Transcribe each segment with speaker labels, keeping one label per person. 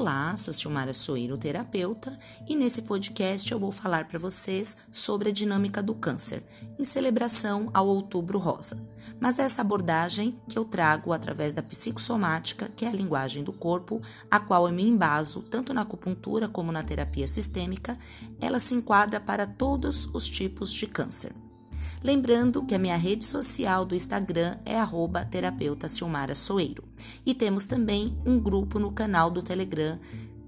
Speaker 1: Olá, sou Silmara Soeiro, terapeuta, e nesse podcast eu vou falar para vocês sobre a dinâmica do câncer, em celebração ao Outubro Rosa. Mas essa abordagem que eu trago através da psicossomática, que é a linguagem do corpo, a qual eu me embaso tanto na acupuntura como na terapia sistêmica, ela se enquadra para todos os tipos de câncer. Lembrando que a minha rede social do Instagram é arroba terapeuta Silmara Soeiro. E temos também um grupo no canal do Telegram,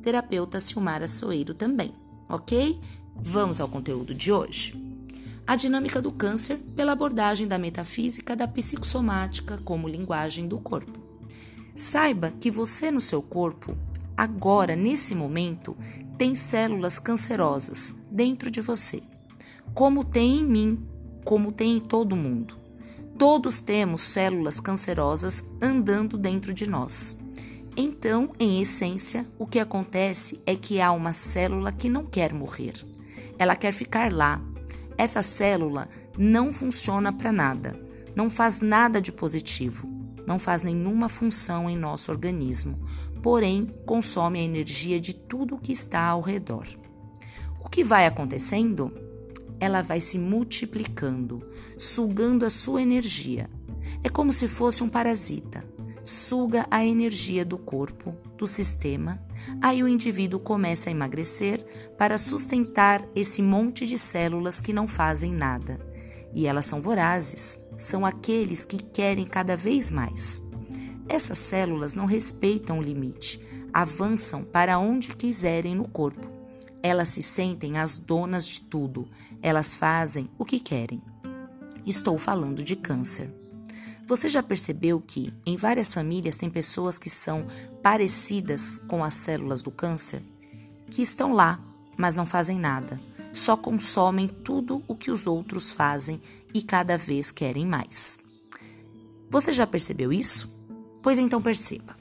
Speaker 1: Terapeuta Silmara Soeiro também, ok? Vamos ao conteúdo de hoje. A dinâmica do câncer pela abordagem da metafísica da psicossomática como linguagem do corpo. Saiba que você no seu corpo, agora, nesse momento, tem células cancerosas dentro de você, como tem em mim como tem em todo mundo. Todos temos células cancerosas andando dentro de nós. Então, em essência, o que acontece é que há uma célula que não quer morrer. Ela quer ficar lá. Essa célula não funciona para nada, não faz nada de positivo, não faz nenhuma função em nosso organismo, porém consome a energia de tudo que está ao redor. O que vai acontecendo? Ela vai se multiplicando, sugando a sua energia. É como se fosse um parasita. Suga a energia do corpo, do sistema, aí o indivíduo começa a emagrecer para sustentar esse monte de células que não fazem nada. E elas são vorazes, são aqueles que querem cada vez mais. Essas células não respeitam o limite, avançam para onde quiserem no corpo. Elas se sentem as donas de tudo, elas fazem o que querem. Estou falando de câncer. Você já percebeu que em várias famílias tem pessoas que são parecidas com as células do câncer? Que estão lá, mas não fazem nada, só consomem tudo o que os outros fazem e cada vez querem mais. Você já percebeu isso? Pois então perceba.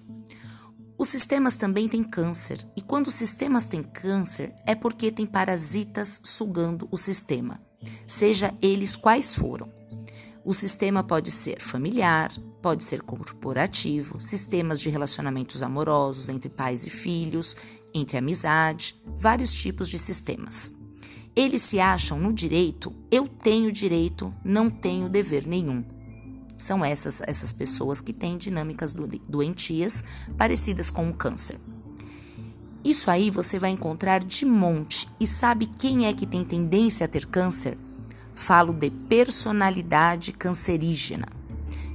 Speaker 1: Os sistemas também têm câncer, e quando os sistemas têm câncer é porque tem parasitas sugando o sistema, seja eles quais foram. O sistema pode ser familiar, pode ser corporativo, sistemas de relacionamentos amorosos entre pais e filhos, entre amizade, vários tipos de sistemas. Eles se acham no direito, eu tenho direito, não tenho dever nenhum. São essas, essas pessoas que têm dinâmicas doentias parecidas com o câncer. Isso aí você vai encontrar de monte. E sabe quem é que tem tendência a ter câncer? Falo de personalidade cancerígena.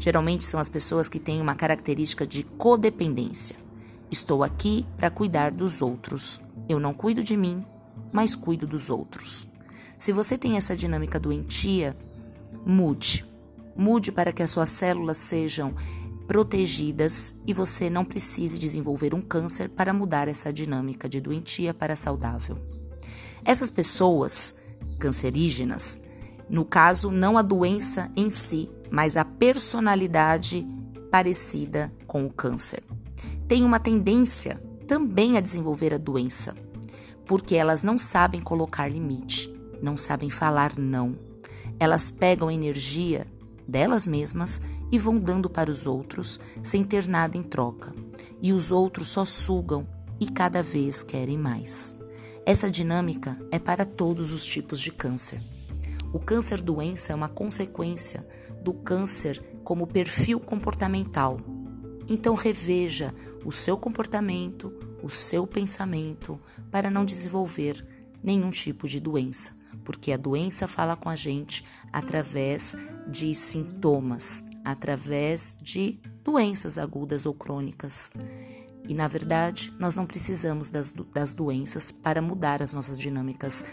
Speaker 1: Geralmente são as pessoas que têm uma característica de codependência. Estou aqui para cuidar dos outros. Eu não cuido de mim, mas cuido dos outros. Se você tem essa dinâmica doentia, mude. Mude para que as suas células sejam protegidas e você não precise desenvolver um câncer para mudar essa dinâmica de doentia para saudável. Essas pessoas cancerígenas, no caso, não a doença em si, mas a personalidade parecida com o câncer, têm uma tendência também a desenvolver a doença, porque elas não sabem colocar limite, não sabem falar não. Elas pegam energia delas mesmas e vão dando para os outros sem ter nada em troca. E os outros só sugam e cada vez querem mais. Essa dinâmica é para todos os tipos de câncer. O câncer doença é uma consequência do câncer como perfil comportamental. Então reveja o seu comportamento, o seu pensamento para não desenvolver nenhum tipo de doença, porque a doença fala com a gente através de sintomas, através de doenças agudas ou crônicas. E na verdade, nós não precisamos das, das doenças para mudar as nossas dinâmicas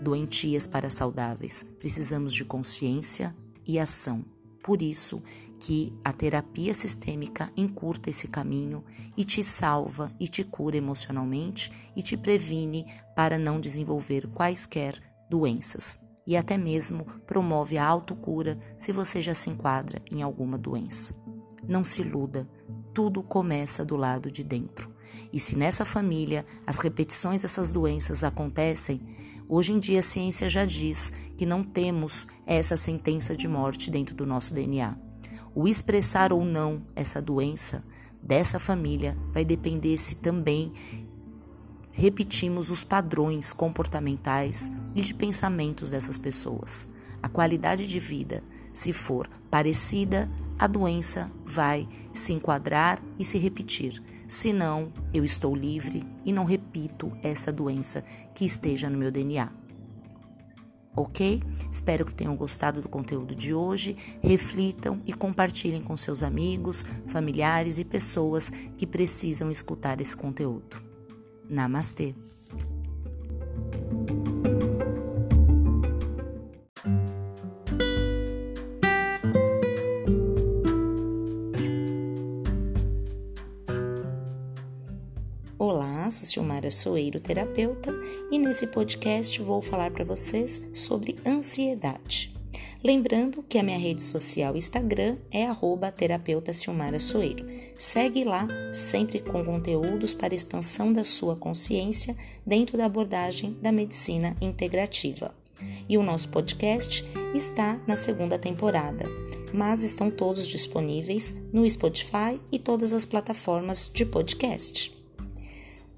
Speaker 1: doentias para saudáveis. Precisamos de consciência e ação. Por isso que a terapia sistêmica encurta esse caminho e te salva e te cura emocionalmente e te previne para não desenvolver quaisquer doenças e até mesmo promove a autocura se você já se enquadra em alguma doença. Não se iluda, tudo começa do lado de dentro. E se nessa família as repetições dessas doenças acontecem, hoje em dia a ciência já diz que não temos essa sentença de morte dentro do nosso DNA. O expressar ou não essa doença dessa família vai depender se também repetimos os padrões comportamentais e de pensamentos dessas pessoas. A qualidade de vida, se for parecida, a doença vai se enquadrar e se repetir. Senão, eu estou livre e não repito essa doença que esteja no meu DNA. Ok? Espero que tenham gostado do conteúdo de hoje. Reflitam e compartilhem com seus amigos, familiares e pessoas que precisam escutar esse conteúdo. Namastê! Olá, sou Silmara Soeiro, terapeuta, e nesse podcast vou falar para vocês sobre ansiedade. Lembrando que a minha rede social Instagram é arroba terapeuta Silmara Soeiro. Segue lá, sempre com conteúdos para expansão da sua consciência dentro da abordagem da medicina integrativa. E o nosso podcast está na segunda temporada, mas estão todos disponíveis no Spotify e todas as plataformas de podcast.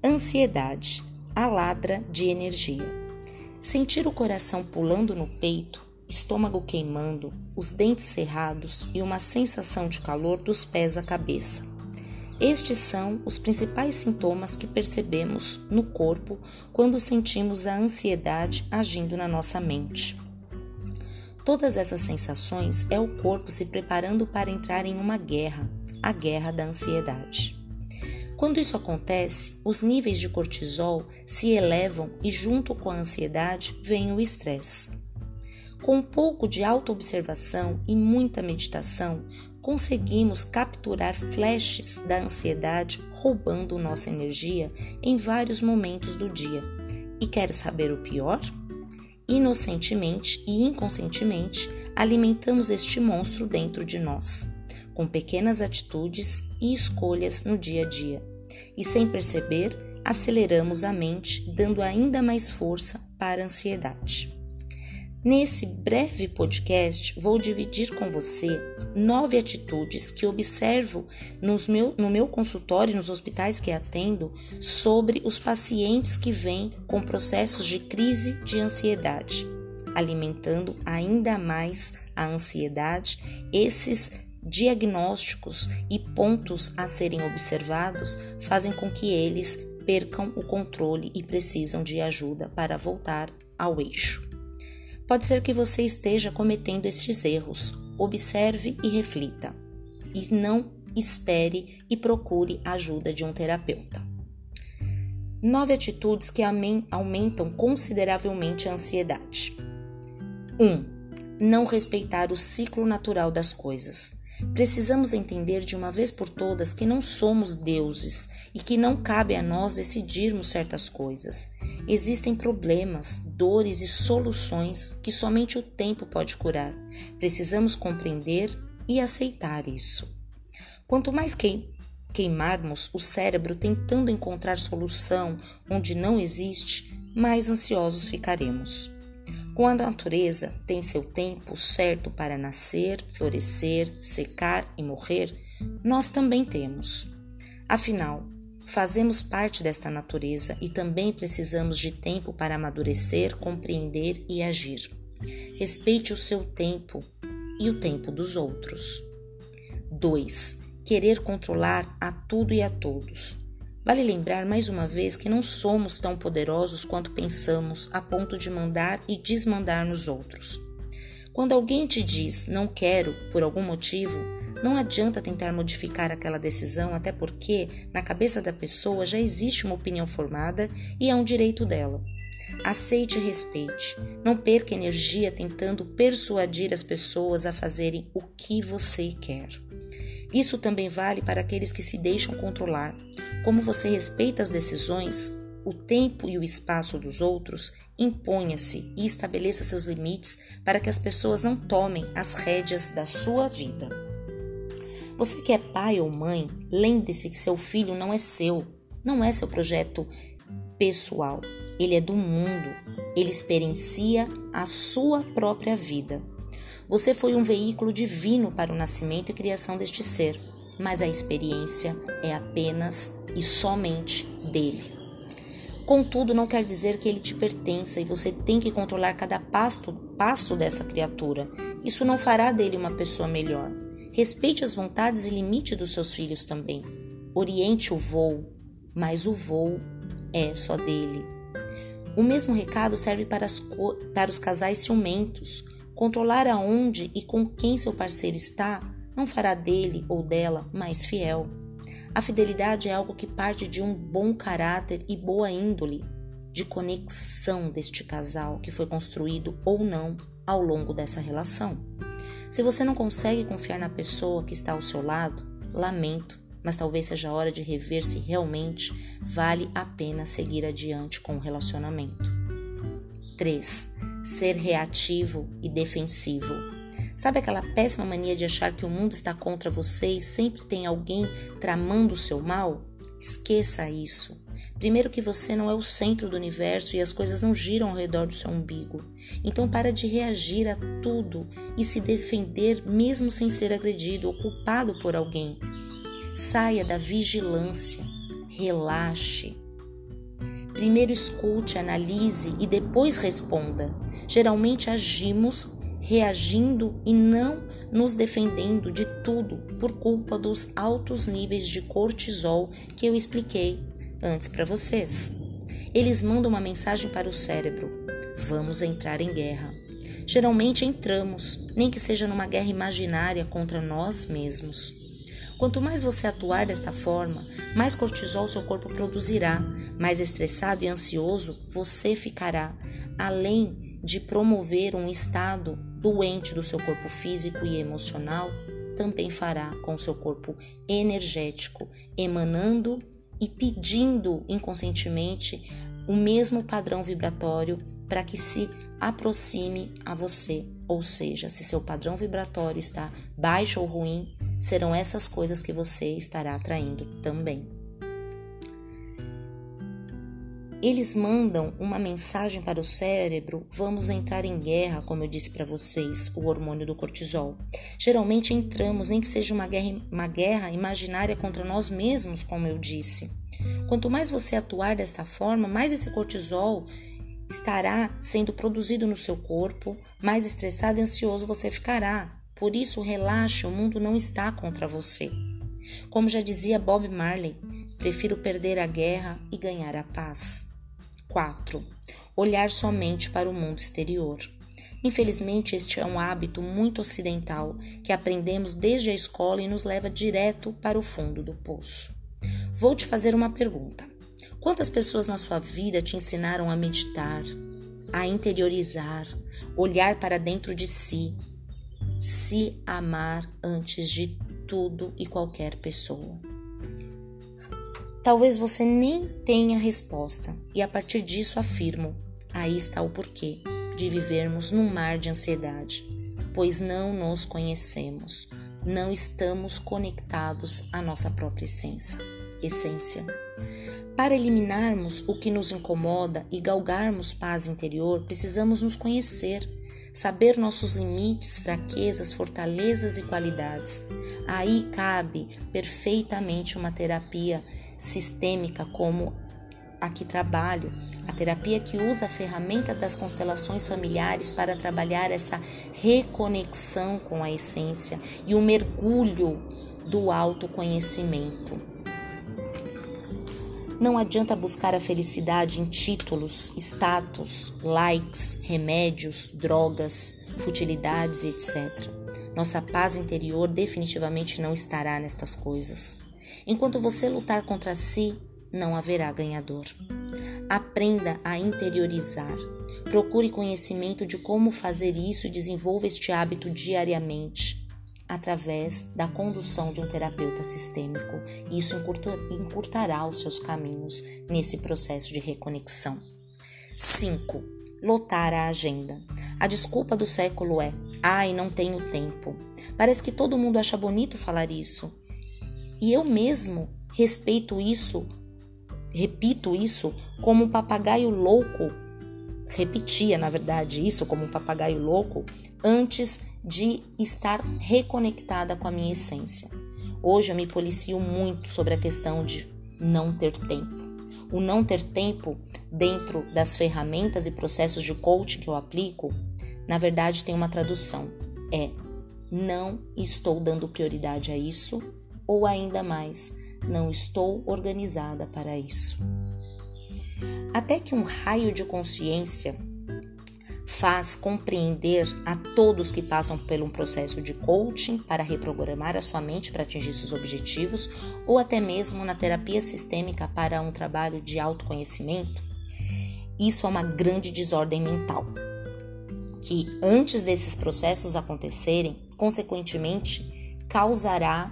Speaker 1: Ansiedade, a ladra de energia. Sentir o coração pulando no peito estômago queimando, os dentes cerrados e uma sensação de calor dos pés à cabeça. Estes são os principais sintomas que percebemos no corpo quando sentimos a ansiedade agindo na nossa mente. Todas essas sensações é o corpo se preparando para entrar em uma guerra, a guerra da ansiedade. Quando isso acontece, os níveis de cortisol se elevam e, junto com a ansiedade, vem o estresse. Com um pouco de autoobservação e muita meditação, conseguimos capturar flashes da ansiedade roubando nossa energia em vários momentos do dia. E quer saber o pior? Inocentemente e inconscientemente alimentamos este monstro dentro de nós, com pequenas atitudes e escolhas no dia a dia. E sem perceber, aceleramos a mente, dando ainda mais força para a ansiedade. Nesse breve podcast, vou dividir com você nove atitudes que observo nos meu, no meu consultório e nos hospitais que atendo sobre os pacientes que vêm com processos de crise de ansiedade, alimentando ainda mais a ansiedade. Esses diagnósticos e pontos a serem observados fazem com que eles percam o controle e precisam de ajuda para voltar ao eixo. Pode ser que você esteja cometendo estes erros. Observe e reflita. E não espere e procure a ajuda de um terapeuta. Nove atitudes que aumentam consideravelmente a ansiedade. 1. Um, não respeitar o ciclo natural das coisas. Precisamos entender de uma vez por todas que não somos deuses e que não cabe a nós decidirmos certas coisas. Existem problemas, dores e soluções que somente o tempo pode curar. Precisamos compreender e aceitar isso. Quanto mais queimarmos o cérebro tentando encontrar solução onde não existe, mais ansiosos ficaremos. Com a natureza tem seu tempo certo para nascer, florescer, secar e morrer, nós também temos. Afinal, fazemos parte desta natureza e também precisamos de tempo para amadurecer, compreender e agir. Respeite o seu tempo e o tempo dos outros. 2. Querer controlar a tudo e a todos. Vale lembrar mais uma vez que não somos tão poderosos quanto pensamos a ponto de mandar e desmandar nos outros. Quando alguém te diz não quero por algum motivo, não adianta tentar modificar aquela decisão, até porque na cabeça da pessoa já existe uma opinião formada e é um direito dela. Aceite e respeite. Não perca energia tentando persuadir as pessoas a fazerem o que você quer. Isso também vale para aqueles que se deixam controlar. Como você respeita as decisões, o tempo e o espaço dos outros, imponha-se e estabeleça seus limites para que as pessoas não tomem as rédeas da sua vida. Você que é pai ou mãe, lembre-se que seu filho não é seu, não é seu projeto pessoal, ele é do mundo, ele experiencia a sua própria vida. Você foi um veículo divino para o nascimento e criação deste ser, mas a experiência é apenas e somente dele. Contudo, não quer dizer que ele te pertença e você tem que controlar cada passo, passo dessa criatura. Isso não fará dele uma pessoa melhor. Respeite as vontades e limite dos seus filhos também. Oriente o voo, mas o voo é só dele. O mesmo recado serve para, as, para os casais ciumentos. Controlar aonde e com quem seu parceiro está não fará dele ou dela mais fiel. A fidelidade é algo que parte de um bom caráter e boa índole, de conexão deste casal que foi construído ou não ao longo dessa relação. Se você não consegue confiar na pessoa que está ao seu lado, lamento, mas talvez seja hora de rever se realmente vale a pena seguir adiante com o relacionamento. 3. Ser reativo e defensivo. Sabe aquela péssima mania de achar que o mundo está contra você e sempre tem alguém tramando o seu mal? Esqueça isso. Primeiro que você não é o centro do universo e as coisas não giram ao redor do seu umbigo. Então para de reagir a tudo e se defender mesmo sem ser agredido ou culpado por alguém. Saia da vigilância. Relaxe. Primeiro escute, analise e depois responda. Geralmente agimos reagindo e não nos defendendo de tudo por culpa dos altos níveis de cortisol que eu expliquei antes para vocês. Eles mandam uma mensagem para o cérebro: vamos entrar em guerra. Geralmente entramos, nem que seja numa guerra imaginária contra nós mesmos. Quanto mais você atuar desta forma, mais cortisol seu corpo produzirá, mais estressado e ansioso você ficará, além de promover um estado doente do seu corpo físico e emocional, também fará com seu corpo energético, emanando e pedindo inconscientemente o mesmo padrão vibratório para que se aproxime a você. Ou seja, se seu padrão vibratório está baixo ou ruim, serão essas coisas que você estará atraindo também. Eles mandam uma mensagem para o cérebro: vamos entrar em guerra, como eu disse para vocês, o hormônio do cortisol. Geralmente entramos, nem que seja uma guerra, uma guerra imaginária contra nós mesmos, como eu disse. Quanto mais você atuar desta forma, mais esse cortisol estará sendo produzido no seu corpo, mais estressado e ansioso você ficará. Por isso, relaxe, o mundo não está contra você. Como já dizia Bob Marley, prefiro perder a guerra e ganhar a paz. 4. Olhar somente para o mundo exterior. Infelizmente, este é um hábito muito ocidental que aprendemos desde a escola e nos leva direto para o fundo do poço. Vou te fazer uma pergunta. Quantas pessoas na sua vida te ensinaram a meditar, a interiorizar, olhar para dentro de si, se amar antes de tudo e qualquer pessoa? Talvez você nem tenha resposta, e a partir disso afirmo: aí está o porquê de vivermos num mar de ansiedade, pois não nos conhecemos, não estamos conectados à nossa própria essência. essência. Para eliminarmos o que nos incomoda e galgarmos paz interior, precisamos nos conhecer, saber nossos limites, fraquezas, fortalezas e qualidades. Aí cabe perfeitamente uma terapia sistêmica como a que trabalho, a terapia que usa a ferramenta das constelações familiares para trabalhar essa reconexão com a essência e o mergulho do autoconhecimento. Não adianta buscar a felicidade em títulos, status, likes, remédios, drogas, futilidades, etc. Nossa paz interior definitivamente não estará nestas coisas. Enquanto você lutar contra si, não haverá ganhador. Aprenda a interiorizar. Procure conhecimento de como fazer isso e desenvolva este hábito diariamente através da condução de um terapeuta sistêmico. Isso encurtará os seus caminhos nesse processo de reconexão. 5. Lotar a agenda. A desculpa do século é: ai, não tenho tempo. Parece que todo mundo acha bonito falar isso. E eu mesmo respeito isso, repito isso como um papagaio louco. Repetia, na verdade, isso como um papagaio louco antes de estar reconectada com a minha essência. Hoje eu me policio muito sobre a questão de não ter tempo. o não ter tempo dentro das ferramentas e processos de coaching que eu aplico, na verdade tem uma tradução. É não estou dando prioridade a isso, ou ainda mais, não estou organizada para isso. Até que um raio de consciência faz compreender a todos que passam por um processo de coaching para reprogramar a sua mente para atingir seus objetivos, ou até mesmo na terapia sistêmica para um trabalho de autoconhecimento, isso é uma grande desordem mental. Que antes desses processos acontecerem, consequentemente, causará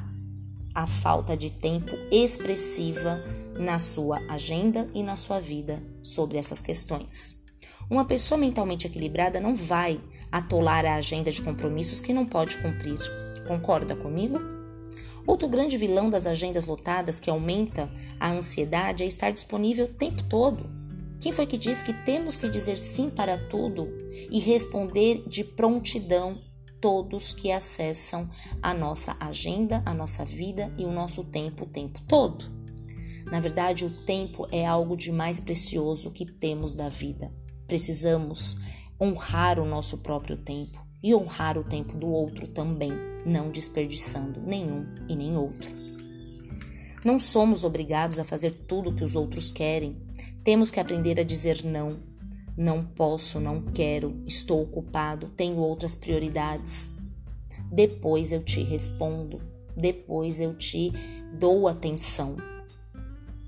Speaker 1: a falta de tempo expressiva na sua agenda e na sua vida sobre essas questões. Uma pessoa mentalmente equilibrada não vai atolar a agenda de compromissos que não pode cumprir. Concorda comigo? Outro grande vilão das agendas lotadas que aumenta a ansiedade é estar disponível o tempo todo. Quem foi que disse que temos que dizer sim para tudo e responder de prontidão todos que acessam a nossa agenda, a nossa vida e o nosso tempo o tempo todo? Na verdade, o tempo é algo de mais precioso que temos da vida. Precisamos honrar o nosso próprio tempo e honrar o tempo do outro também, não desperdiçando nenhum e nem outro. Não somos obrigados a fazer tudo o que os outros querem. Temos que aprender a dizer não. Não posso, não quero, estou ocupado, tenho outras prioridades. Depois eu te respondo, depois eu te dou atenção.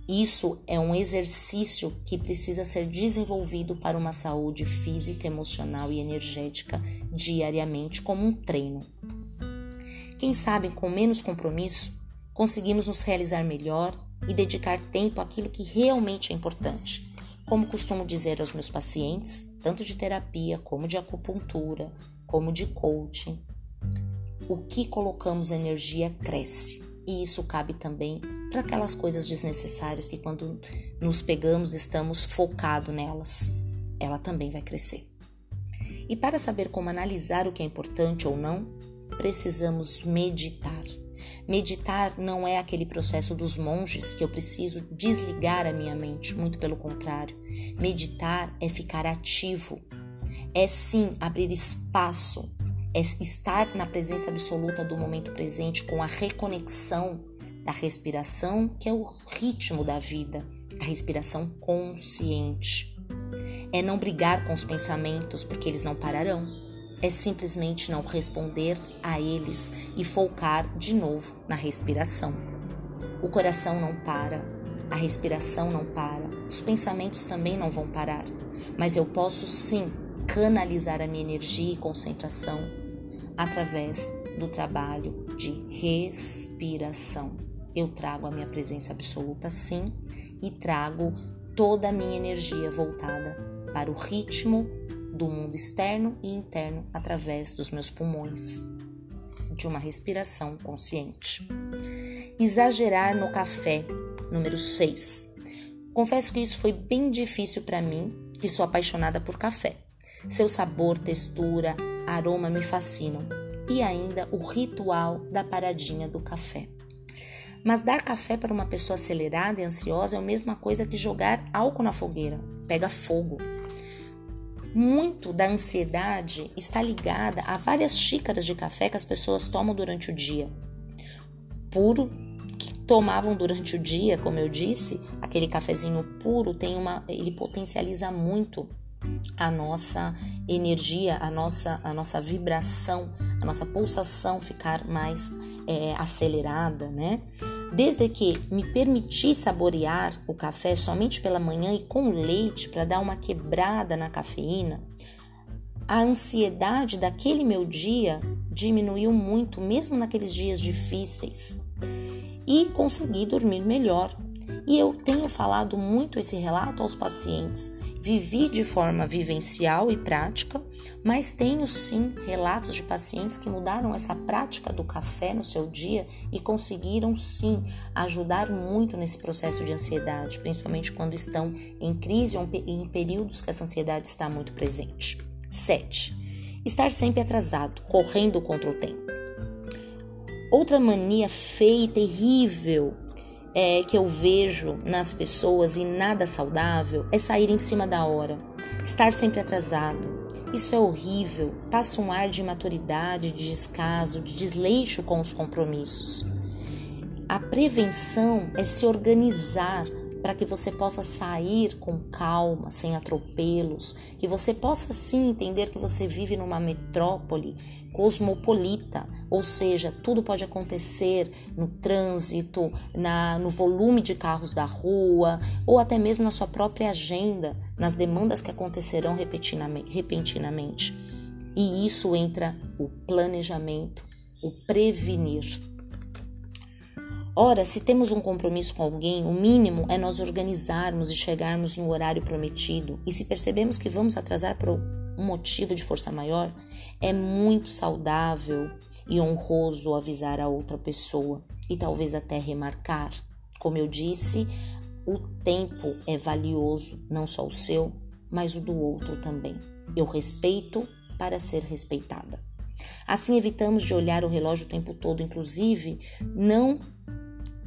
Speaker 1: Isso é um exercício que precisa ser desenvolvido para uma saúde física, emocional e energética diariamente, como um treino. Quem sabe, com menos compromisso, conseguimos nos realizar melhor e dedicar tempo àquilo que realmente é importante. Como costumo dizer aos meus pacientes, tanto de terapia como de acupuntura, como de coaching, o que colocamos energia cresce. E isso cabe também para aquelas coisas desnecessárias que quando nos pegamos estamos focados nelas, ela também vai crescer. E para saber como analisar o que é importante ou não, precisamos meditar. Meditar não é aquele processo dos monges que eu preciso desligar a minha mente, muito pelo contrário. Meditar é ficar ativo, é sim abrir espaço é estar na presença absoluta do momento presente com a reconexão da respiração, que é o ritmo da vida, a respiração consciente. É não brigar com os pensamentos, porque eles não pararão. É simplesmente não responder a eles e focar de novo na respiração. O coração não para, a respiração não para, os pensamentos também não vão parar, mas eu posso sim canalizar a minha energia e concentração através do trabalho de respiração. Eu trago a minha presença absoluta sim e trago toda a minha energia voltada para o ritmo do mundo externo e interno através dos meus pulmões, de uma respiração consciente. Exagerar no café, número 6. Confesso que isso foi bem difícil para mim, que sou apaixonada por café. Seu sabor, textura, aroma me fascinam e ainda o ritual da paradinha do café. Mas dar café para uma pessoa acelerada e ansiosa é a mesma coisa que jogar álcool na fogueira, pega fogo. Muito da ansiedade está ligada a várias xícaras de café que as pessoas tomam durante o dia. Puro que tomavam durante o dia, como eu disse, aquele cafezinho puro tem uma, ele potencializa muito a nossa energia, a nossa, a nossa vibração, a nossa pulsação ficar mais é, acelerada, né? Desde que me permiti saborear o café somente pela manhã e com leite para dar uma quebrada na cafeína, a ansiedade daquele meu dia diminuiu muito, mesmo naqueles dias difíceis, e consegui dormir melhor. E eu tenho falado muito esse relato aos pacientes Vivi de forma vivencial e prática, mas tenho sim relatos de pacientes que mudaram essa prática do café no seu dia e conseguiram sim ajudar muito nesse processo de ansiedade, principalmente quando estão em crise ou em períodos que essa ansiedade está muito presente. 7. Estar sempre atrasado, correndo contra o tempo. Outra mania feia e terrível é, que eu vejo nas pessoas e nada saudável é sair em cima da hora, estar sempre atrasado. Isso é horrível, passa um ar de imaturidade, de descaso, de desleixo com os compromissos. A prevenção é se organizar para que você possa sair com calma, sem atropelos, que você possa sim entender que você vive numa metrópole cosmopolita, ou seja, tudo pode acontecer no trânsito, na, no volume de carros da rua, ou até mesmo na sua própria agenda, nas demandas que acontecerão repentinamente. E isso entra o planejamento, o prevenir. Ora, se temos um compromisso com alguém, o mínimo é nós organizarmos e chegarmos no horário prometido. E se percebemos que vamos atrasar por um motivo de força maior, é muito saudável e honroso avisar a outra pessoa e talvez até remarcar. Como eu disse, o tempo é valioso, não só o seu, mas o do outro também. Eu respeito para ser respeitada. Assim evitamos de olhar o relógio o tempo todo, inclusive não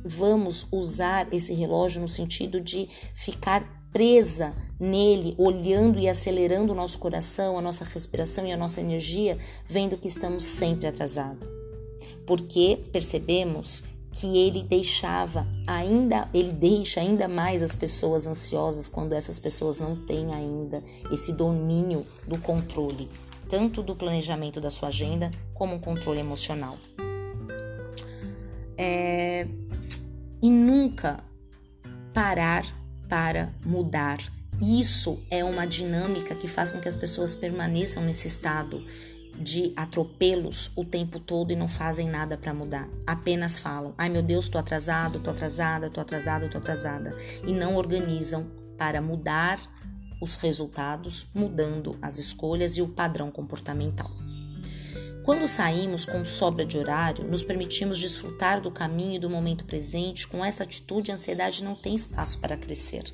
Speaker 1: vamos usar esse relógio no sentido de ficar presa nele, olhando e acelerando o nosso coração, a nossa respiração e a nossa energia, vendo que estamos sempre atrasados. Porque percebemos que ele deixava ainda, ele deixa ainda mais as pessoas ansiosas quando essas pessoas não têm ainda esse domínio do controle, tanto do planejamento da sua agenda como o controle emocional. É, e nunca parar para mudar. Isso é uma dinâmica que faz com que as pessoas permaneçam nesse estado de atropelos o tempo todo e não fazem nada para mudar. Apenas falam: "Ai meu Deus, tô atrasado, tô atrasada, tô atrasada, tô atrasada" e não organizam para mudar os resultados, mudando as escolhas e o padrão comportamental. Quando saímos com sobra de horário, nos permitimos desfrutar do caminho e do momento presente. Com essa atitude, a ansiedade não tem espaço para crescer.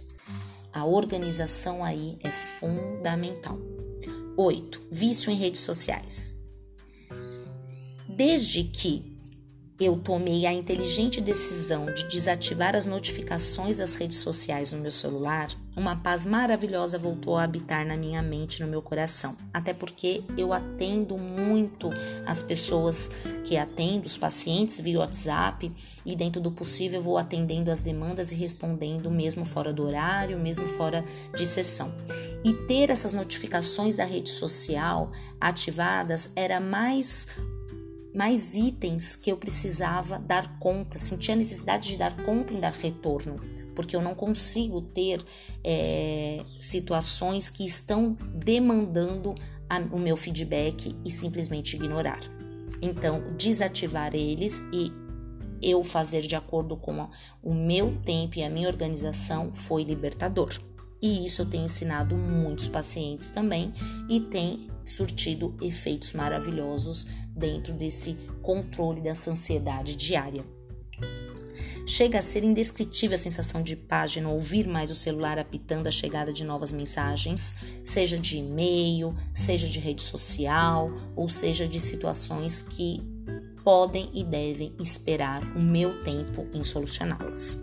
Speaker 1: A organização aí é fundamental. 8. Vício em redes sociais. Desde que eu tomei a inteligente decisão de desativar as notificações das redes sociais no meu celular, uma paz maravilhosa voltou a habitar na minha mente, no meu coração. Até porque eu atendo muito as pessoas que atendo, os pacientes via WhatsApp, e dentro do possível vou atendendo as demandas e respondendo mesmo fora do horário, mesmo fora de sessão. E ter essas notificações da rede social ativadas era mais mais itens que eu precisava dar conta, sentia a necessidade de dar conta em dar retorno, porque eu não consigo ter é, situações que estão demandando a, o meu feedback e simplesmente ignorar. Então, desativar eles e eu fazer de acordo com a, o meu tempo e a minha organização foi libertador. E isso eu tenho ensinado muitos pacientes também e tem surtido efeitos maravilhosos dentro desse controle dessa ansiedade diária. Chega a ser indescritível a sensação de paz de não ouvir mais o celular apitando a chegada de novas mensagens, seja de e-mail, seja de rede social, ou seja de situações que podem e devem esperar o meu tempo em solucioná-las.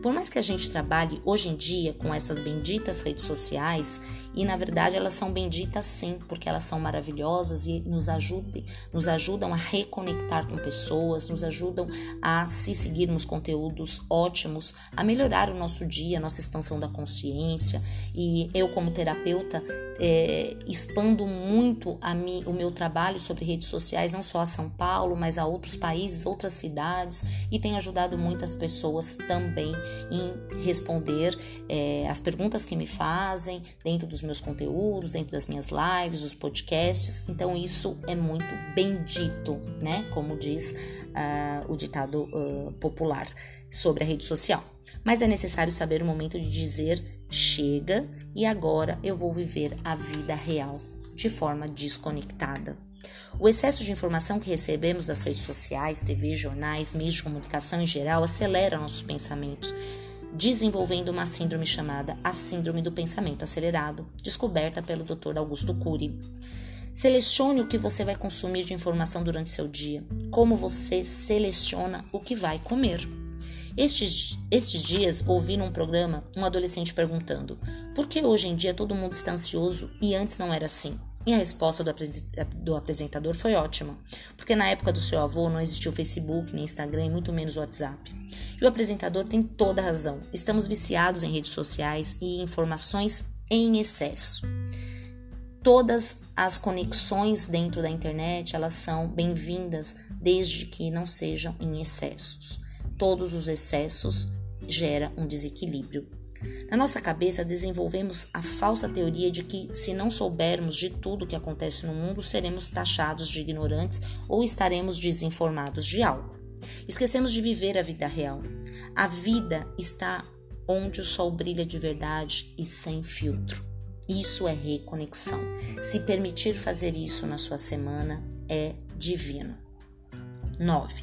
Speaker 1: Por mais que a gente trabalhe hoje em dia com essas benditas redes sociais, e na verdade elas são benditas sim, porque elas são maravilhosas e nos ajudem, nos ajudam a reconectar com pessoas, nos ajudam a se seguirmos conteúdos ótimos, a melhorar o nosso dia, a nossa expansão da consciência. E eu como terapeuta é, expando muito mi, o meu trabalho sobre redes sociais, não só a São Paulo, mas a outros países, outras cidades, e tem ajudado muitas pessoas também em responder é, as perguntas que me fazem dentro dos meus conteúdos, dentro das minhas lives, os podcasts. Então, isso é muito bendito, né? Como diz uh, o ditado uh, popular sobre a rede social. Mas é necessário saber o momento de dizer chega e agora eu vou viver a vida real de forma desconectada. O excesso de informação que recebemos das redes sociais, TV, jornais, meios de comunicação em geral acelera nossos pensamentos, desenvolvendo uma síndrome chamada a Síndrome do Pensamento Acelerado, descoberta pelo Dr. Augusto Cury. Selecione o que você vai consumir de informação durante seu dia, como você seleciona o que vai comer. Estes, estes dias ouvi num programa um adolescente perguntando: por que hoje em dia todo mundo está ansioso e antes não era assim? E a resposta do, do apresentador foi ótima, porque na época do seu avô não existia o Facebook, nem Instagram e muito menos o WhatsApp. E o apresentador tem toda a razão. Estamos viciados em redes sociais e informações em excesso. Todas as conexões dentro da internet, elas são bem-vindas desde que não sejam em excessos. Todos os excessos geram um desequilíbrio. Na nossa cabeça, desenvolvemos a falsa teoria de que, se não soubermos de tudo o que acontece no mundo, seremos taxados de ignorantes ou estaremos desinformados de algo. Esquecemos de viver a vida real. A vida está onde o sol brilha de verdade e sem filtro. Isso é reconexão. Se permitir fazer isso na sua semana é divino. 9.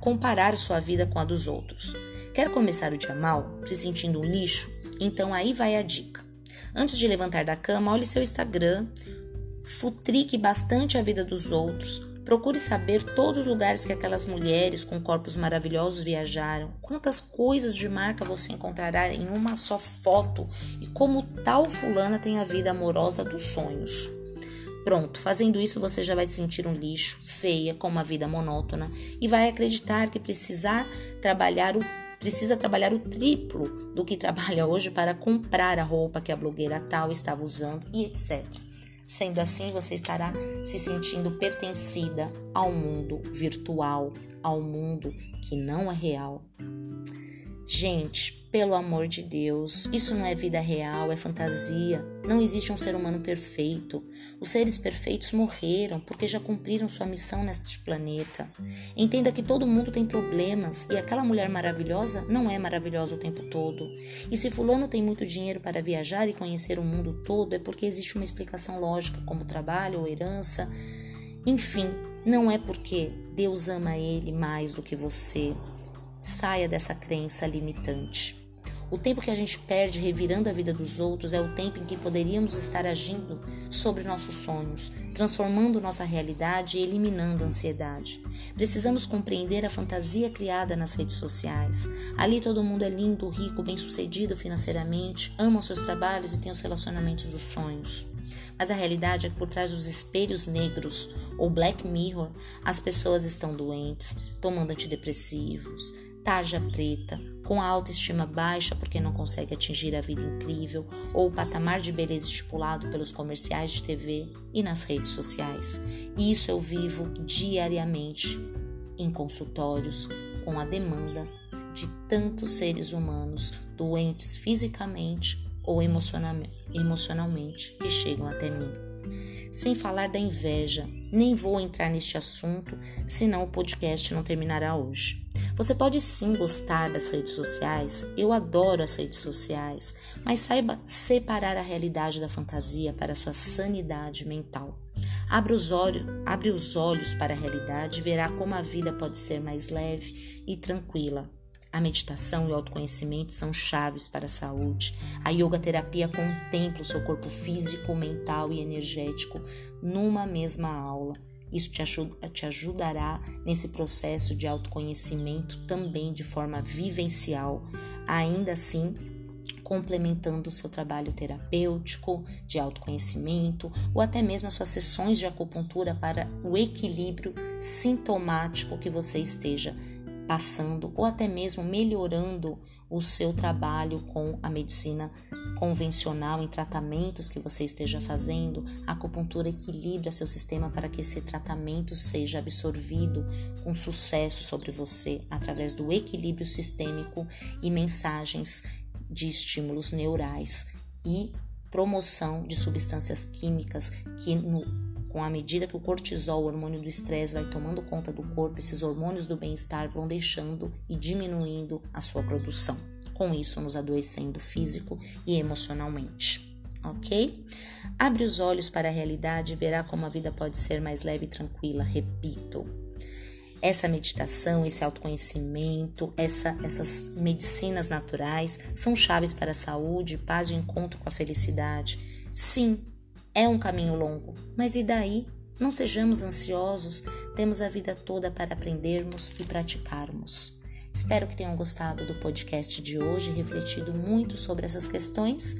Speaker 1: comparar sua vida com a dos outros. Quer começar o dia mal, se sentindo um lixo? Então aí vai a dica. Antes de levantar da cama, olhe seu Instagram, futrique bastante a vida dos outros, Procure saber todos os lugares que aquelas mulheres com corpos maravilhosos viajaram, quantas coisas de marca você encontrará em uma só foto e como tal fulana tem a vida amorosa dos sonhos. Pronto, fazendo isso você já vai se sentir um lixo, feia, com uma vida monótona e vai acreditar que precisar trabalhar o precisa trabalhar o triplo do que trabalha hoje para comprar a roupa que a blogueira tal estava usando e etc. Sendo assim, você estará se sentindo pertencida ao mundo virtual, ao mundo que não é real. Gente, pelo amor de Deus, isso não é vida real, é fantasia. Não existe um ser humano perfeito. Os seres perfeitos morreram porque já cumpriram sua missão neste planeta. Entenda que todo mundo tem problemas e aquela mulher maravilhosa não é maravilhosa o tempo todo. E se Fulano tem muito dinheiro para viajar e conhecer o mundo todo, é porque existe uma explicação lógica, como trabalho ou herança. Enfim, não é porque Deus ama ele mais do que você. Saia dessa crença limitante. O tempo que a gente perde revirando a vida dos outros é o tempo em que poderíamos estar agindo sobre nossos sonhos, transformando nossa realidade e eliminando a ansiedade. Precisamos compreender a fantasia criada nas redes sociais. Ali todo mundo é lindo, rico, bem-sucedido financeiramente, ama os seus trabalhos e tem os relacionamentos dos sonhos. Mas a realidade é que por trás dos espelhos negros ou Black Mirror, as pessoas estão doentes, tomando antidepressivos, tarja preta, com a autoestima baixa porque não consegue atingir a vida incrível ou o patamar de beleza estipulado pelos comerciais de TV e nas redes sociais. Isso eu vivo diariamente em consultórios com a demanda de tantos seres humanos doentes fisicamente ou emocionalmente que chegam até mim. Sem falar da inveja, nem vou entrar neste assunto, senão o podcast não terminará hoje. Você pode sim gostar das redes sociais, eu adoro as redes sociais, mas saiba separar a realidade da fantasia para sua sanidade mental. Abre os, olhos, abre os olhos para a realidade e verá como a vida pode ser mais leve e tranquila. A meditação e o autoconhecimento são chaves para a saúde. A yoga terapia contempla o seu corpo físico, mental e energético numa mesma aula. Isso te, ajuda, te ajudará nesse processo de autoconhecimento também de forma vivencial, ainda assim complementando o seu trabalho terapêutico, de autoconhecimento ou até mesmo as suas sessões de acupuntura para o equilíbrio sintomático que você esteja passando ou até mesmo melhorando o seu trabalho com a medicina convencional em tratamentos que você esteja fazendo, a acupuntura equilibra seu sistema para que esse tratamento seja absorvido com sucesso sobre você através do equilíbrio sistêmico e mensagens de estímulos neurais e promoção de substâncias químicas que no com a medida que o cortisol, o hormônio do estresse, vai tomando conta do corpo, esses hormônios do bem-estar vão deixando e diminuindo a sua produção. Com isso, nos adoecendo físico e emocionalmente. Ok? Abre os olhos para a realidade e verá como a vida pode ser mais leve e tranquila. Repito, essa meditação, esse autoconhecimento, essa, essas medicinas naturais são chaves para a saúde, paz e o encontro com a felicidade. Sim, é um caminho longo, mas e daí? Não sejamos ansiosos, temos a vida toda para aprendermos e praticarmos. Espero que tenham gostado do podcast de hoje, refletido muito sobre essas questões.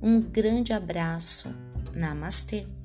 Speaker 1: Um grande abraço. Namastê!